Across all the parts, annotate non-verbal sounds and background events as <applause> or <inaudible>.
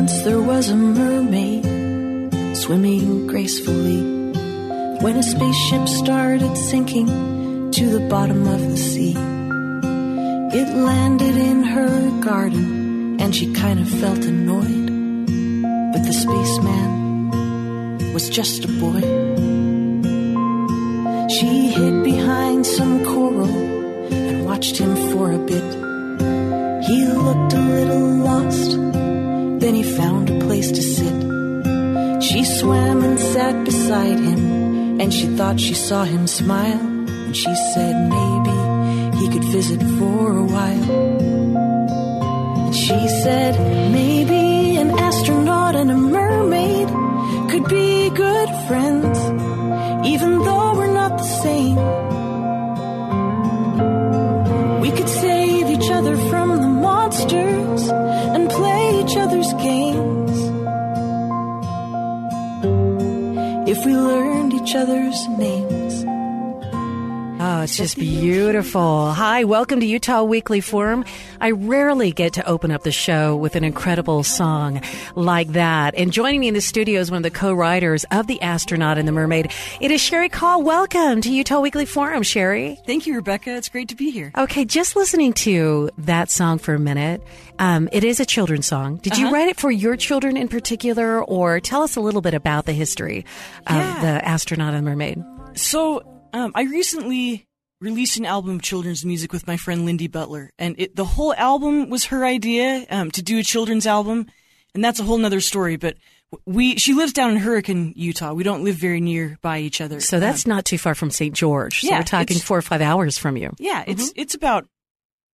Once there was a mermaid swimming gracefully when a spaceship started sinking to the bottom of the sea. It landed in her garden and she kind of felt annoyed. But the spaceman was just a boy. She hid behind some coral and watched him for a bit. He looked a little lost, then he found a place to sit. She swam and sat beside him, and she thought she saw him smile. And she said maybe he could visit for a while. And she said maybe an astronaut and a mermaid could be good friends, even though If we learned each other's names. Oh, it's just beautiful. Hi, welcome to Utah Weekly Forum. I rarely get to open up the show with an incredible song like that. And joining me in the studio is one of the co-writers of The Astronaut and the Mermaid. It is Cherie Call. Welcome to Utah Weekly Forum, Cherie. Thank you, Rebecca. It's great to be here. Okay, just listening to that song for a minute. Um, it is a children's song. Did you Uh-huh. write it for your children in particular, or tell us a little bit about the history of Yeah. the astronaut and the mermaid? So, um, I recently released an album of children's music with my friend Lyndy Butler, and it, the whole album was her idea um, to do a children's album, and that's a whole nother story. But we, she lives down in Hurricane, Utah. We don't live very near by each other. So that's not too far from St. George. So Yeah, we're talking four or five hours from you. Yeah, Mm-hmm. it's it's about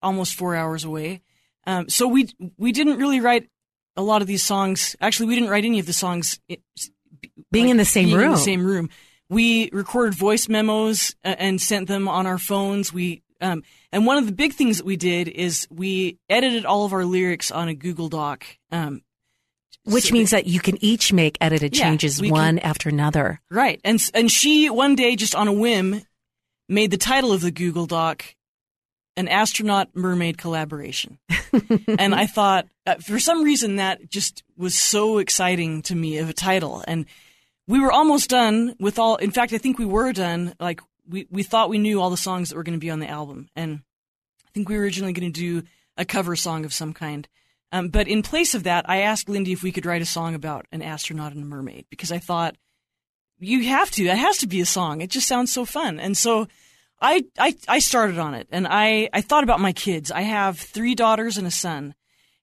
almost four hours away. Um, so we we didn't really write a lot of these songs. Actually, we didn't write any of the songs. It, Being in the same being room. In the same room. We recorded voice memos uh, and sent them on our phones. We um, and one of the big things that we did is we edited all of our lyrics on a Google Doc. Um, Which so- means that you can each make edited changes we one can- after another. Right. And and she one day just on a whim made the title of the Google Doc an astronaut mermaid collaboration. <laughs> and I thought uh, for some reason that just was so exciting to me of a title and we were almost done with all in fact I think we were done like we we thought we knew all the songs that were going to be on the album and I think we were originally going to do a cover song of some kind. Um, but in place of that, I asked Lyndy if we could write a song about an astronaut and a mermaid because I thought you have to. It has to be a song. It just sounds so fun. And so I, I, I started on it and I, I thought about my kids. I have three daughters and a son.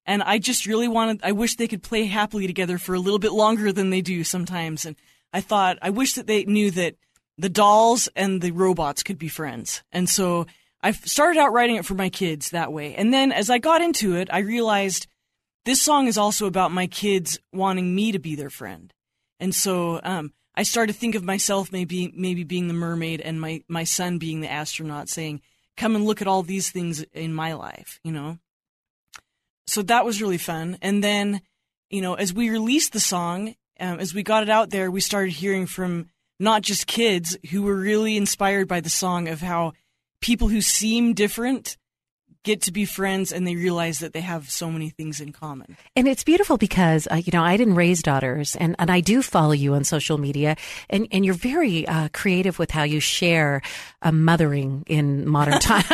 And I just really wanted, I wish they could play happily together for a little bit longer than they do sometimes. And I thought, I wish that they knew that the dolls and the robots could be friends. And so I started out writing it for my kids that way. And then as I got into it, I realized this song is also about my kids wanting me to be their friend. And so, um, I started to think of myself maybe maybe being the mermaid and my, my son being the astronaut saying, Come and look at all these things in my life, you know? So that was really fun. And then, you know, as we released the song, um, as we got it out there, we started hearing from not just kids who were really inspired by the song of how people who seem different get to be friends and they realize that they have so many things in common. And it's beautiful because, uh, you know, I didn't raise daughters and, and I do follow you on social media and, and you're very uh, creative with how you share uh, mothering in modern <laughs> times.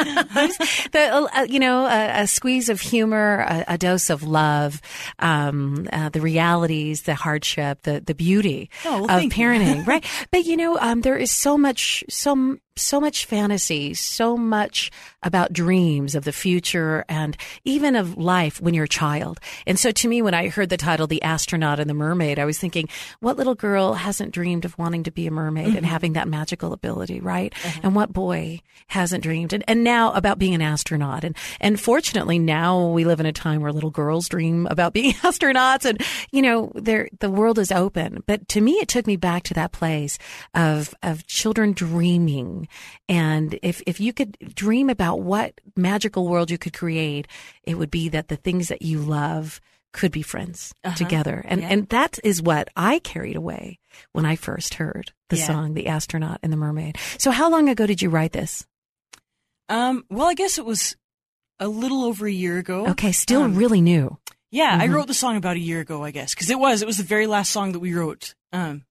the, uh, you know, a, a squeeze of humor, a, a dose of love, um, uh, the realities, the hardship, the, the beauty Oh, well, of parenting, <laughs> right? But, you know, um, there is so much, so so much fantasy, so much about dreams of the future and even of life when you're a child. And so to me, when I heard the title, The Astronaut and the Mermaid, I was thinking, what little girl hasn't dreamed of wanting to be a mermaid and mm-hmm. having that magical ability, right? Uh-huh. And what boy hasn't dreamed? And, and now about being an astronaut. And, and fortunately now we live in a time where little girls dream about <laughs> being astronauts and, you know, the world is open. But to me, it took me back to that place of, of children dreaming. And if, if you could dream about what magical world you could create, it would be that the things that you love could be friends together. And, Yeah. and that is what I carried away when I first heard the Yeah. song, The Astronaut and the Mermaid. So how long ago did you write this? Um, well, I guess it was a little over a year ago. Okay. Still Um, really new. Yeah, I Mhm. wrote the song about a year ago, I guess, because it was it was the very last song that we wrote. Um,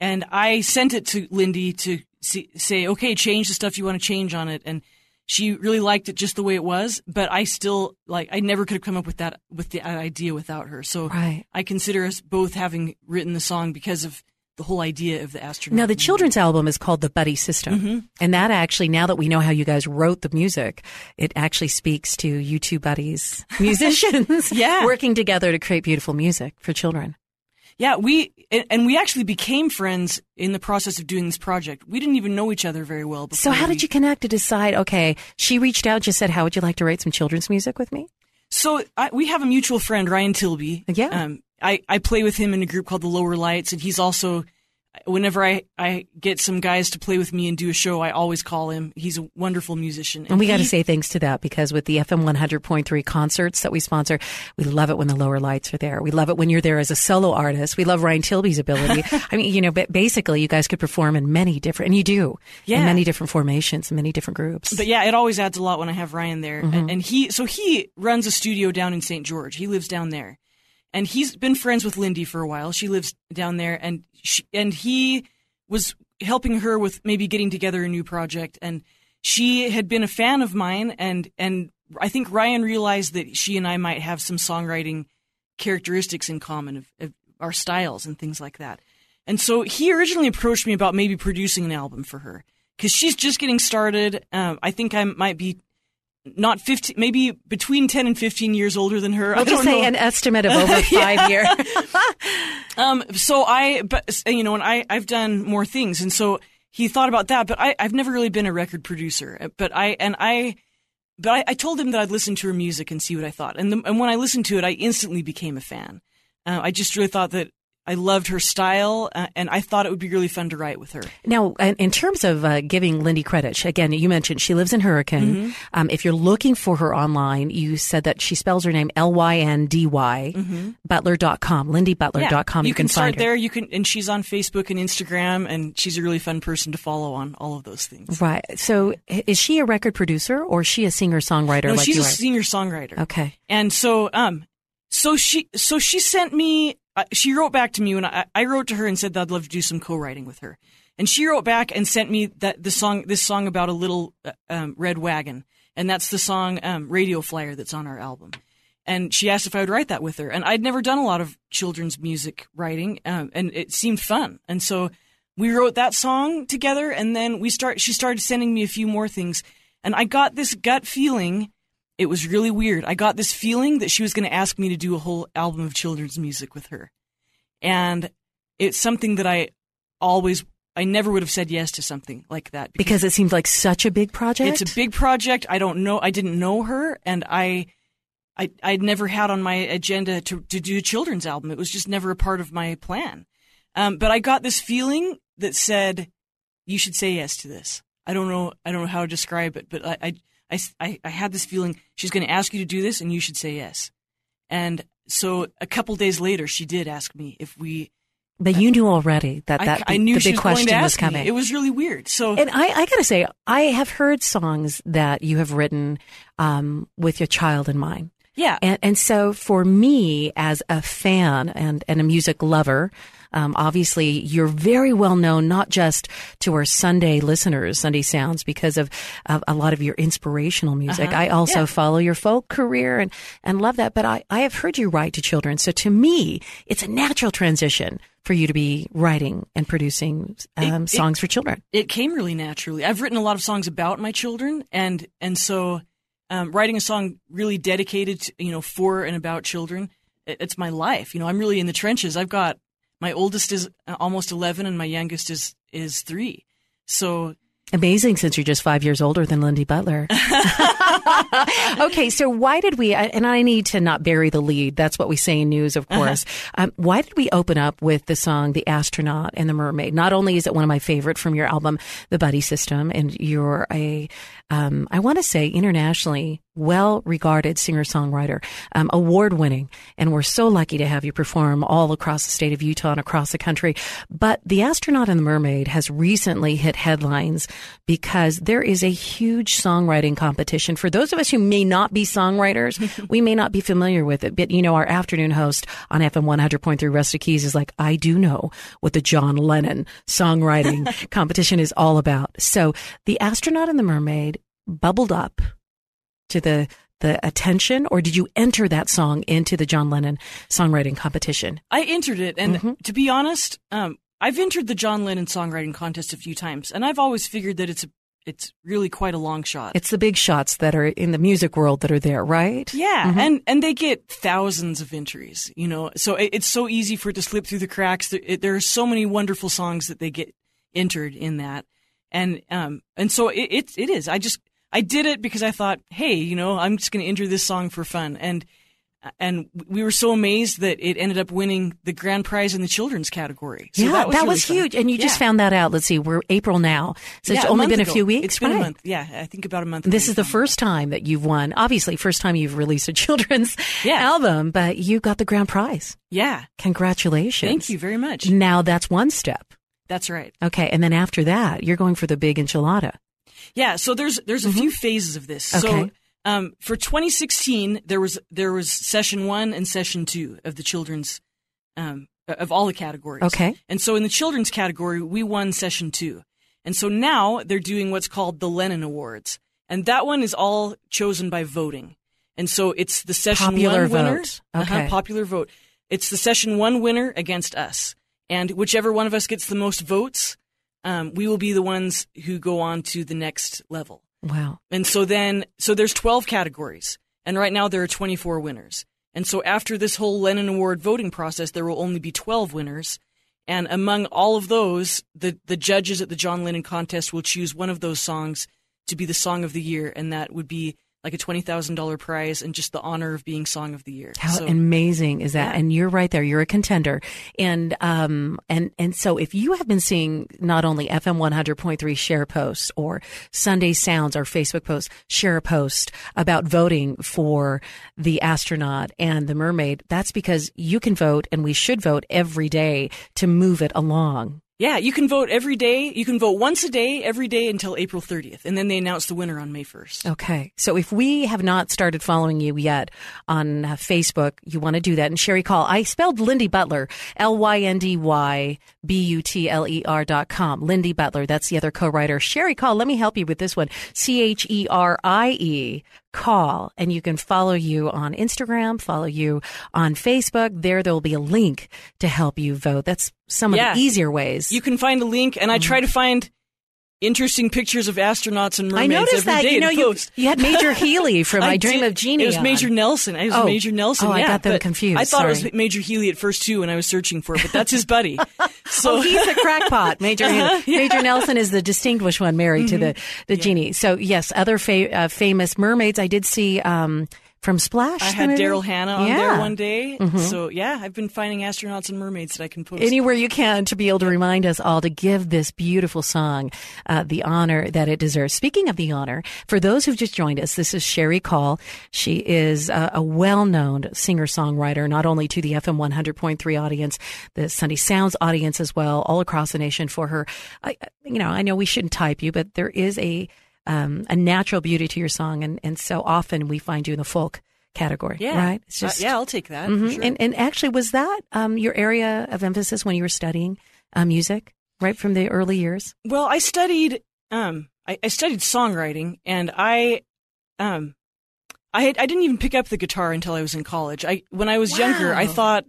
and I sent it to Lyndy to see, say, okay, change the stuff you want to change on it, and she really liked it just the way it was. But I still like I never could have come up with that with the idea without her. So Right. I consider us both having written the song because of the whole idea of the astronaut. Now, the children's album is called The Buddy System. Mm-hmm. And that actually, now that we know how you guys wrote the music, it actually speaks to you two buddies, <laughs> musicians, <laughs> Yeah. working together to create beautiful music for children. Yeah, we and, we actually became friends in the process of doing this project. We didn't even know each other very well. So, how we- did you connect to decide? Okay, she reached out, just said, "How would you like to write some children's music with me?" So I, we have a mutual friend, Ryan Tilby. Yeah. Um, I, I play with him in a group called the Lower Lights, and he's also, whenever I, I get some guys to play with me and do a show, I always call him. He's a wonderful musician. And we got to say thanks to that because with the FM 100.3 concerts that we sponsor, we love it when the lower lights are there. We love it when you're there as a solo artist. We love Ryan Tilby's ability. <laughs> I mean, you know, but basically you guys could perform in many different, and you do, in Yeah. many different formations, in many different groups. But yeah, it always adds a lot when I have Ryan there. Mm-hmm. And, and he, so he runs a studio down in St. George. He lives down there. And he's been friends with Lyndy for a while. She lives down there and she, and he was helping her with maybe getting together a new project. And she had been a fan of mine and, and I think Ryan realized that she and I might have some songwriting characteristics in common of, of our styles and things like that. And so he originally approached me about maybe producing an album for her because she's just getting started. Um, I think I might be not 15, maybe between 10 and 15 years older than her. I I'll don't just say know. an estimate of <laughs> over five years. <laughs> Um, so I, but you know, and I, I've done more things, and so he thought about that. But I, I've never really been a record producer. But I, and I, but I, I told him that I'd listen to her music and see what I thought. And the, and when I listened to it, I instantly became a fan. Uh, I just really thought that I loved her style, uh, and I thought it would be really fun to write with her. Now, in in terms of uh, giving Lyndy credit, again, you mentioned she lives in Hurricane. Um, if you're looking for her online, you said that she spells her name L Y N D Y, butler.com, lyndybutler.com. you, can, start find her. there. You can, and she's on Facebook and Instagram, and she's a really fun person to follow on all of those things. Right. So is she a record producer or is she a singer songwriter No, like she's you a singer songwriter. Okay. And so, um, so she, so she sent me, she wrote back to me when I, I wrote to her and said that I'd love to do some co-writing with her. And she wrote back and sent me that the song, this song about a little uh, um, red wagon, and that's the song um, "Radio Flyer" that's on our album. And she asked if I would write that with her, and I'd never done a lot of children's music writing, um, and it seemed fun. And so we wrote that song together, and then we start. She started sending me a few more things, and I got this gut feeling it was really weird. I got this feeling that she was going to ask me to do a whole album of children's music with her. And it's something that I always, I never would have said yes to something like that. Because it seemed like such a big project. it's a big project. I don't know, I didn't know her and I, I, I'd never had on my agenda to, to do a children's album. It was just never a part of my plan. Um, but I got this feeling that said, you should say yes to this. I don't know, I don't know how to describe it, but I, I, I, I- I had this feeling she's going to ask you to do this and you should say yes. And so a couple days later, she did ask me if we. But you knew already that that I the- knew the big was question was ask me. coming. It was really weird. So And I, I got to say, I have heard songs that you have written um, with your child in mind. Yeah, And, and so for me as a fan and, and a music lover, um, obviously you're very well known, not just to our Sunday listeners, Sunday Sounds, because of, of a lot of your inspirational music. I also Uh-huh. Yeah. follow your folk career and, and love that. But I, I have heard you write to children. So to me, it's a natural transition for you to be writing and producing um, It- songs for children? it came really naturally. I've written a lot of songs about my children, and and so um, writing a song really dedicated, to, you know, for and about children, it, it's my life. You know, I'm really in the trenches. I've got my oldest is uh, almost 11, and my youngest is is three. So Amazing, since you're just five years older than Lyndy Butler. <laughs> okay, so why did we? And I need to not bury the lead. That's what we say in news, of course. Um, why did we open up with the song "The Astronaut and the Mermaid"? Not only is it one of my favorite from your album, "The Buddy System," and you're a, um, I want to say internationally well regarded singer songwriter, um, award winning, and we're so lucky to have you perform all across the state of Utah and across the country. But "The Astronaut and the Mermaid" has recently hit headlines because there is a huge songwriting competition. For those of us who may not be songwriters, <laughs> we may not be familiar with it. But you know, our afternoon host on FM 100.3 Rustic Keys is like, I do know what the John Lennon songwriting <laughs> competition is all about. So the astronaut and the mermaid bubbled up to the the attention, or did you enter that song into the John Lennon songwriting competition? I entered it, and to be honest, um, I've entered the John Lennon songwriting contest a few times, and I've always figured that it's a, it's really quite a long shot. It's the big shots that are in the music world that are there, right? Yeah, and and they get thousands of entries, you know. So it, it's so easy for it to slip through the cracks. There, it, there are so many wonderful songs that they get entered in that, and um and so it it, it is. I just I did it because I thought, hey, you know, I'm just going to enter this song for fun, and and we were so amazed that it ended up winning the grand prize in the children's category. So yeah, that was, really fun. huge. And you just found that out. Let's see, we're April now. So Yeah, it's a only been a ago. few weeks. It's been a month. Yeah, I think about a month. This is the first time that you've won. Obviously, first time you've released a <laughs> children's Yeah. album, but you got the grand prize. Yeah, Congratulations. thank you very much. Now that's one step. That's right. Okay. And then after that, you're going for the big enchilada. Yeah, so there's there's a few phases of this. So Mm-hmm. Um, for 2016, there was there was session one and session two of the children's um, of all the categories. Okay. and so in the children's category, we won session two, and so now they're doing what's called the Lennon Awards, and that one is all chosen by voting, and so it's the session Popular one winner, vote. uh-huh, popular vote. It's the session one winner against us, and whichever one of us gets the most votes, um, we will be the ones who go on to the next level. Wow. And so then, so there's 12 categories, and right now there are 24 winners. And so after this whole Lennon Award voting process, there will only be 12 winners. And among all of those, the, the judges at the John Lennon contest will choose one of those songs to be the song of the year, and that would be like a $20,000 prize and just the honor of being song of the year. How so, amazing is that? Yeah. And you're right there. You're a contender. And, um, and, and so if you have been seeing not only FM 100.3 share posts or Sunday Sounds, or Facebook posts, share a post about voting for the astronaut and the mermaid, that's because you can vote and we should vote every day to move it along. Yeah, you can vote every day. You can vote once a day, every day until April 30th. And then they announce the winner on May 1st. Okay. So if we have not started following you yet on uh, Facebook, you want to do that. And Cherie Call, I spelled Lyndy Butler, L Y N D Y B U T L E R dot com. Lyndy Butler. That's the other co-writer. Cherie Call, let me help you with this one. C H E R I E call and you can follow you on Instagram, follow you on Facebook. There, there will be a link to help you vote. That's some of Yeah. the easier ways. You can find a link, and I try to find interesting pictures of astronauts and Mm-hmm. I noticed every that. day You know, you, you had Major <laughs> Healy from I, Dream did- of Jeannie. It was on. Major Nelson. It was Oh. Major Nelson. Oh, I got them confused. I thought it was Major Healy at first too when I was searching for it, but that's his buddy. <laughs> So Oh, he's a crackpot. Major <laughs> Uh-huh, yeah. Mm-hmm. Major Nelson is the distinguished one married to the the genie. So yes, other fa- uh, famous mermaids. I did see um, from Splash. I had. Daryl Hannah on Yeah. Mm-hmm. there one day. So yeah, I've been finding astronauts and mermaids that I can post. Anywhere you can to be able to remind us all to give this beautiful song uh, the honor that it deserves. Speaking of the honor, for those who've just joined us, this is Cherie Call. She is uh, a well-known singer-songwriter, not only to the FM 100.3 audience, the Sunday Sounds audience as well, all across the nation. For her, I, you know, I know we shouldn't type you, but there is a um, a natural beauty to your song, and and so often we find you in the folk category, yeah, right? It's Uh, yeah, I'll take that. Mhm. sure. And and actually, was that um, your area of emphasis when you were studying uh, music, right from the early years? Well, I studied um I, I studied songwriting and I um I had I didn't even pick up the guitar until I was in college. I when I was younger, I thought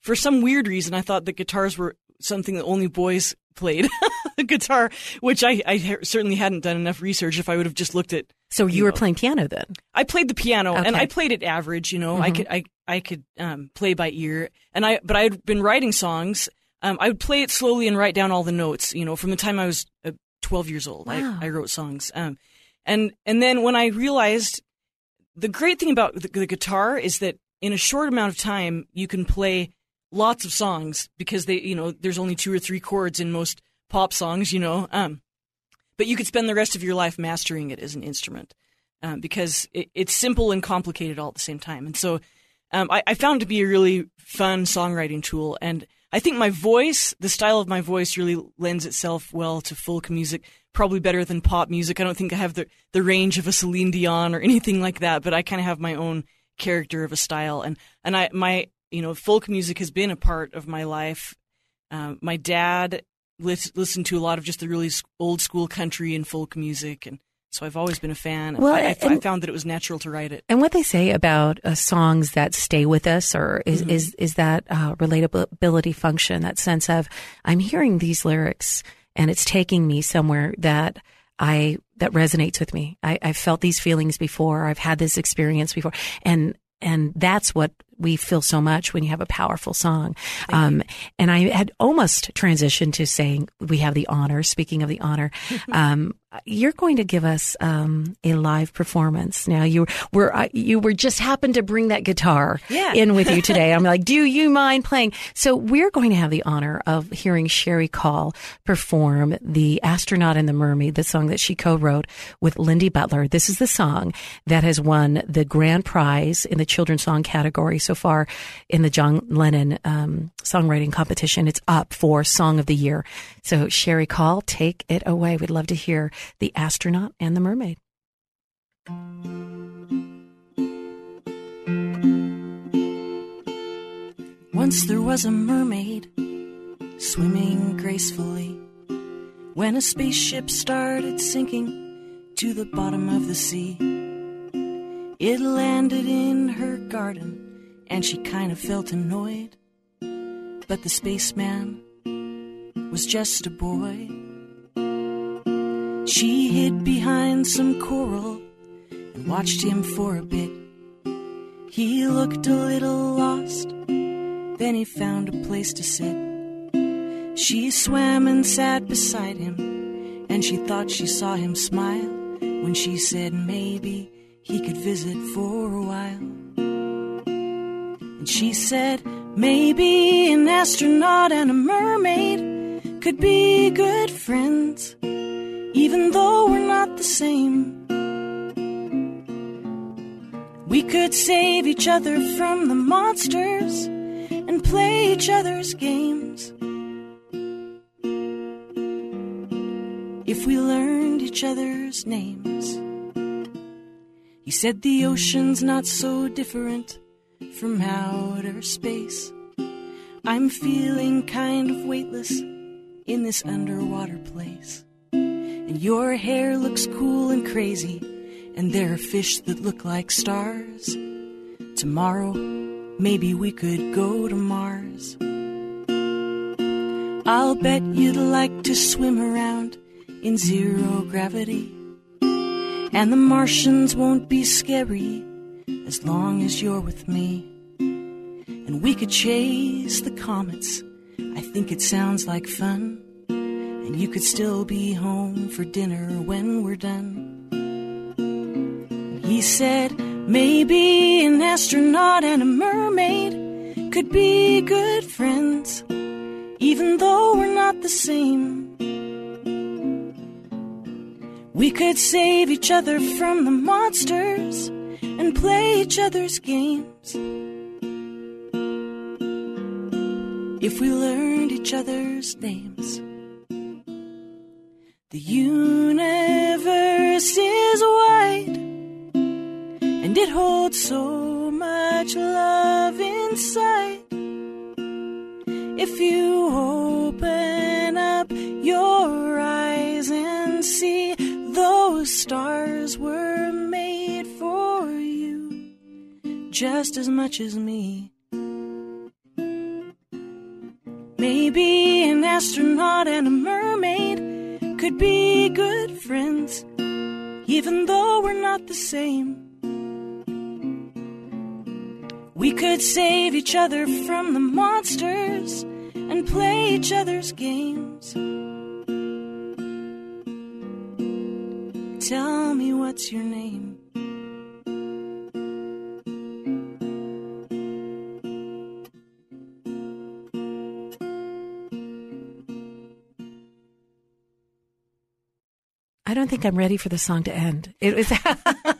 for some weird reason, I thought that guitars were something that only boys played <laughs> <laughs> guitar, which I, I certainly hadn't done enough research. If I would have just looked at, so you, you were know, playing piano then? I played the piano, okay. and I played it average. You know, mm-hmm. I could I I could um, play by ear, and I but I had been writing songs. Um, I would play it slowly and write down all the notes. You know, from the time I was uh, 12 years old, wow. I, I wrote songs. Um, and and then when I realized the great thing about the, the guitar is that in a short amount of time you can play lots of songs because they you know there's only two or three chords in most pop songs, you know. Um, but you could spend the rest of your life mastering it as an instrument um, because it, it's simple and complicated all at the same time. And so um, I, I, found to be a really fun songwriting tool. And I think my voice, the style of my voice, really lends itself well to folk music. Probably better than pop music. I don't think I have the the range of a Celine Dion or <laughs> anything like that, but I kind of have my own character of a style. And and I my you know folk music has been a part of my life. Um, my dad listen to a lot of just the really old school country and folk music and so I've always been a fan. Well, I, I, found that it was natural to write it. And what they say about uh, songs that stay with us, or is mm-hmm. is is that uh, relatability function, that sense of I'm hearing these lyrics and it's taking me somewhere that I that resonates with me. I, I've felt these feelings before. I've had this experience before, and and that's what we feel so much when you have a powerful song. Um, and I had almost transitioned to saying we have the honor. Speaking of the honor, <laughs> um, you're going to give us um, a live performance. Now you were uh, you were just happened to bring that guitar yeah. in with you <laughs> today. I'm like, do you mind playing? So we're going to have the honor of hearing Cherie Call perform the astronaut and the mermaid, the song that she co-wrote with Lyndy Butler. This is the song that has won the grand prize in the children's song category so far in the John Lennon um, songwriting competition. It's up for Song of the Year. So Cherie Call, take it away. We'd love to hear the astronaut and the mermaid. Once there was a mermaid swimming gracefully when a spaceship started sinking to the bottom of the sea. It landed in her garden and she kind of felt annoyed. But the spaceman was just a boy. She hid behind some coral and watched him for a bit. He looked a little lost, then he found a place to sit. She swam and sat beside him, and she thought she saw him smile when she said maybe he could visit for a while. And she said, maybe an astronaut and a mermaid could be good friends even though we're not the same. We could save each other from the monsters and play each other's games. If we learned each other's names. He said the ocean's not so different from outer space. I'm feeling kind of weightless in this underwater place. And your hair looks cool and crazy, and there are fish that look like stars. Tomorrow, maybe we could go to Mars. I'll bet you'd like to swim around in zero gravity. And the Martians won't be scary as long as you're with me. And we could chase the comets. I think it sounds like fun and you could still be home for dinner when we're done. He said, maybe an astronaut and a mermaid could be good friends, even though we're not the same. We could save each other from the monsters and play each other's games. If we learned each other's names. The universe is wide and it holds so much love inside. If you open up your eyes and see those stars were made for you just as much as me. Maybe an astronaut and a mermaid could be good friends, even though we're not the same. We could save each other from the monsters and play each other's games. Tell me what's your name? Think I'm ready for the song to end. It was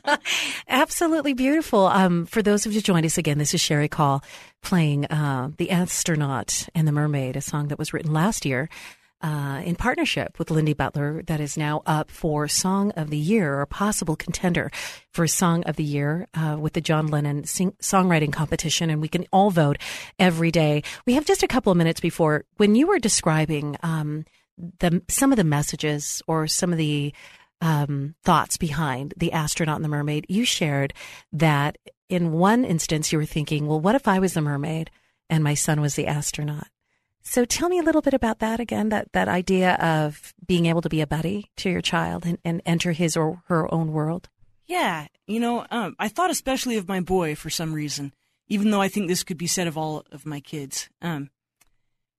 <laughs> absolutely beautiful. Um, for those of you who joined us again, this is Cherie Call playing uh, The Astronaut and the Mermaid, a song that was written last year uh, in partnership with Lyndy Butler that is now up for Song of the Year or possible contender for Song of the Year uh, with the John Lennon sing- songwriting competition. And we can all vote every day. We have just a couple of minutes before when you were describing um, the some of the messages or some of the um, thoughts behind the astronaut and the mermaid. You shared that in one instance you were thinking, well, what if I was the mermaid and my son was the astronaut? So tell me a little bit about that again, that, that idea of being able to be a buddy to your child and, and enter his or her own world. Yeah, you know, um, I thought especially of my boy for some reason, even though I think this could be said of all of my kids. Um,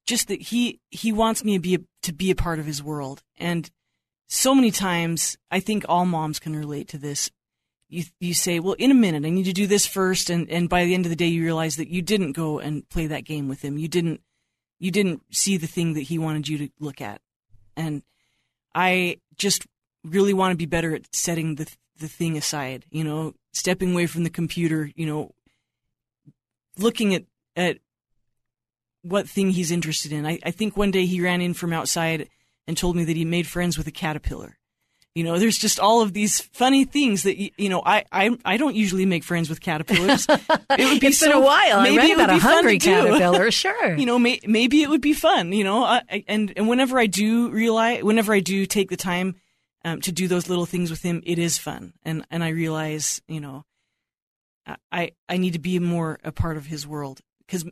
just that he he wants me to be a, to be a part of his world, and so many times I think all moms can relate to this. You you say, well, in a minute, I need to do this first, and and by the end of the day, you realize that you didn't go and play that game with him. You didn't you didn't see the thing that he wanted you to look at. And I just really want to be better at setting the the thing aside, you know, stepping away from the computer, you know, looking at at what thing he's interested in. I, I think one day he ran in from outside and told me that he made friends with a caterpillar. You know, there's just all of these funny things that you know. I I, I don't usually make friends with caterpillars. <laughs> It would be it's so, been a while. Maybe I read it would about be a hungry caterpillar. <laughs> Sure. you know, may, maybe it would be fun. You know, I, and and whenever I do realize, whenever I do take the time um, to do those little things with him, it is fun. And and I realize, you know, I I need to be more a part of his world because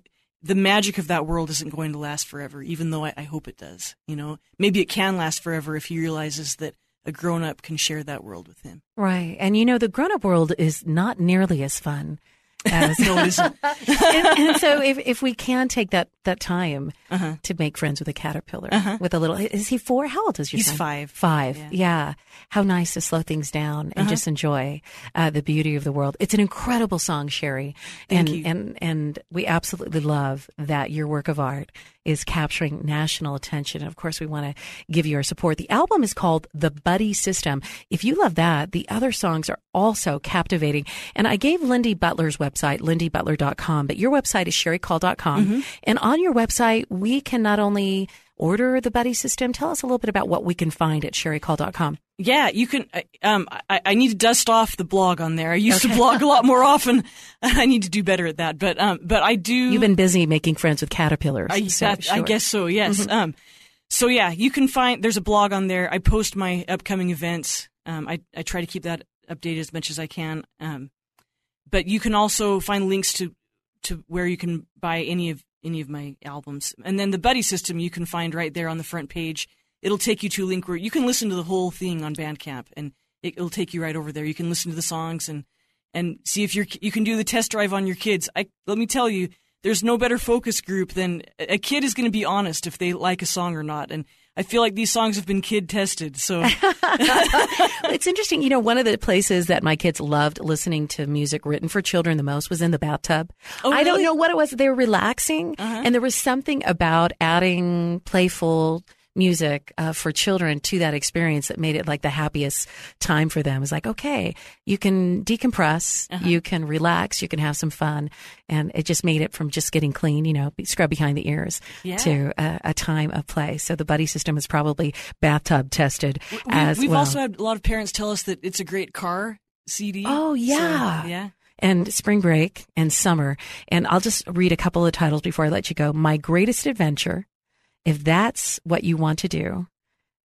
the magic of that world isn't going to last forever, even though I, I hope it does. You know, maybe it can last forever if he realizes that a grown up can share that world with him. Right. And you know, the grown up world is not nearly as fun as <laughs> no, it isn't. <laughs> and, and, so if, if we can take that, that time uh-huh. to make friends with a caterpillar, uh-huh. with a little, is he four? How old is your He's son? five. Five. Yeah. yeah. How nice to slow things down and uh-huh. just enjoy uh, the beauty of the world. It's an incredible song, Cherie. Thank and, you. and, and we absolutely love that your work of art is capturing national attention. And of course, we want to give you our support. The album is called The Buddy System. If you love that, the other songs are also captivating. And I gave Lyndy Butler's website, lyndybutler.com, but your website is cheriecall.com. Mm-hmm. And on your website, we can not only order the buddy system, tell us a little bit about what we can find at cheriecall.com. Yeah, you can. Um, I, I, need to dust off the blog on there. I used okay. to blog a lot more <laughs> often. I need to do better at that. But um, but I do. You've been busy making friends with caterpillars. I, so, that, sure. I guess so. Yes. Mm-hmm. Um, so yeah, you can find. There's a blog on there. I post my upcoming events. Um, I I try to keep that updated as much as I can. Um, but you can also find links to to where you can buy any of any of my albums, and then the buddy system you can find right there on the front page it'll take you to a link where you can listen to the whole thing on Bandcamp, and it, will take you right over there. You can listen to the songs and and see if you're you can do the test drive on your kids. I let me tell you, there's no better focus group than a kid is going to be honest if they like a song or not, and. I feel like these songs have been kid tested. So <laughs> it's interesting. You know, one of the places that my kids loved listening to music written for children the most was in the bathtub. Oh, really? I don't know what it was. They were relaxing, Uh-huh. and there was something about adding playful music uh, for children to that experience that made it like the happiest time for them. It's like, okay, you can decompress, Uh-huh. you can relax, you can have some fun. And it just made it from just getting clean, you know, scrub behind the ears Yeah. to a, a time of play. So the buddy system is probably bathtub tested We, as we've well. also had a lot of parents tell us that it's a great car CD. Oh, So, yeah. yeah. and spring break and summer. And I'll just read a couple of titles before I let you go. My Greatest Adventure. If that's what you want to do.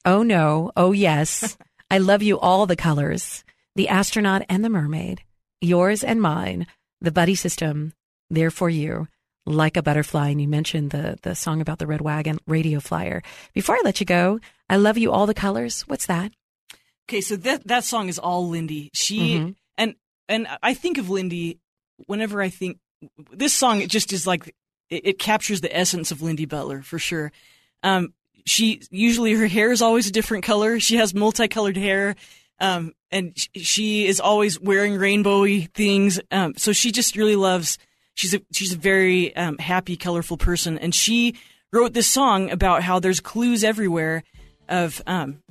Oh no. Oh yes. <laughs> I love you all the colors. The astronaut and the mermaid. Yours and mine. The buddy system. There for you. like a butterfly, and you mentioned the the song about the red wagon, Radio Flyer. Before I let you go, I love you all the colors. What's that? Okay, so that that song is all Lyndy. She Mhm. and and I think of Lyndy whenever I think this song. It just is like it, it captures the essence of Lyndy Butler for sure. Um, she usually her hair is always a different color. She has multicolored hair, um, and sh- she is always wearing rainbowy things. Um, so she just really loves. She's a she's a very um, happy, colorful person, and she wrote this song about how there's clues everywhere of um,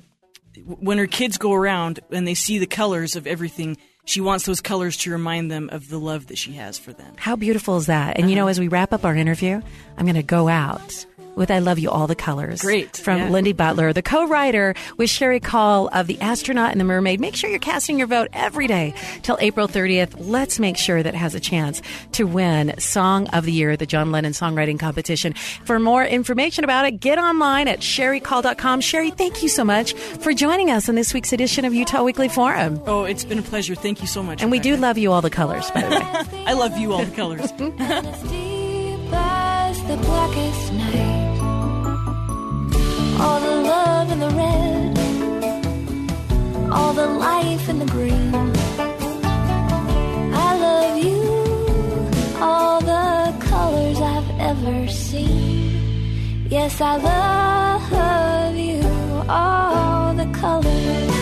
when her kids go around and they see the colors of everything, she wants those colors to remind them of the love that she has for them. How beautiful is that? And you know, uh-huh. as we wrap up our interview, I'm going to go out with I Love You All the Colors. Great, From yeah. Lyndy Butler, the co writer with Cherie Call of The Astronaut and the Mermaid. Make sure you're casting your vote every day till April 30th. Let's make sure that it has a chance to win Song of the Year, the John Lennon Songwriting Competition. For more information about it, get online at cheriecall.com. Cherie, thank you so much for joining us on this week's edition of Utah Weekly Forum. Oh, it's been a pleasure. Thank you so much. And we do Rebecca. love you all the colors, by the way. <laughs> I love you all the colors. <laughs> All the love in the red, all the life in the green. I love you, all the colors I've ever seen. Yes, I love you, all the colors.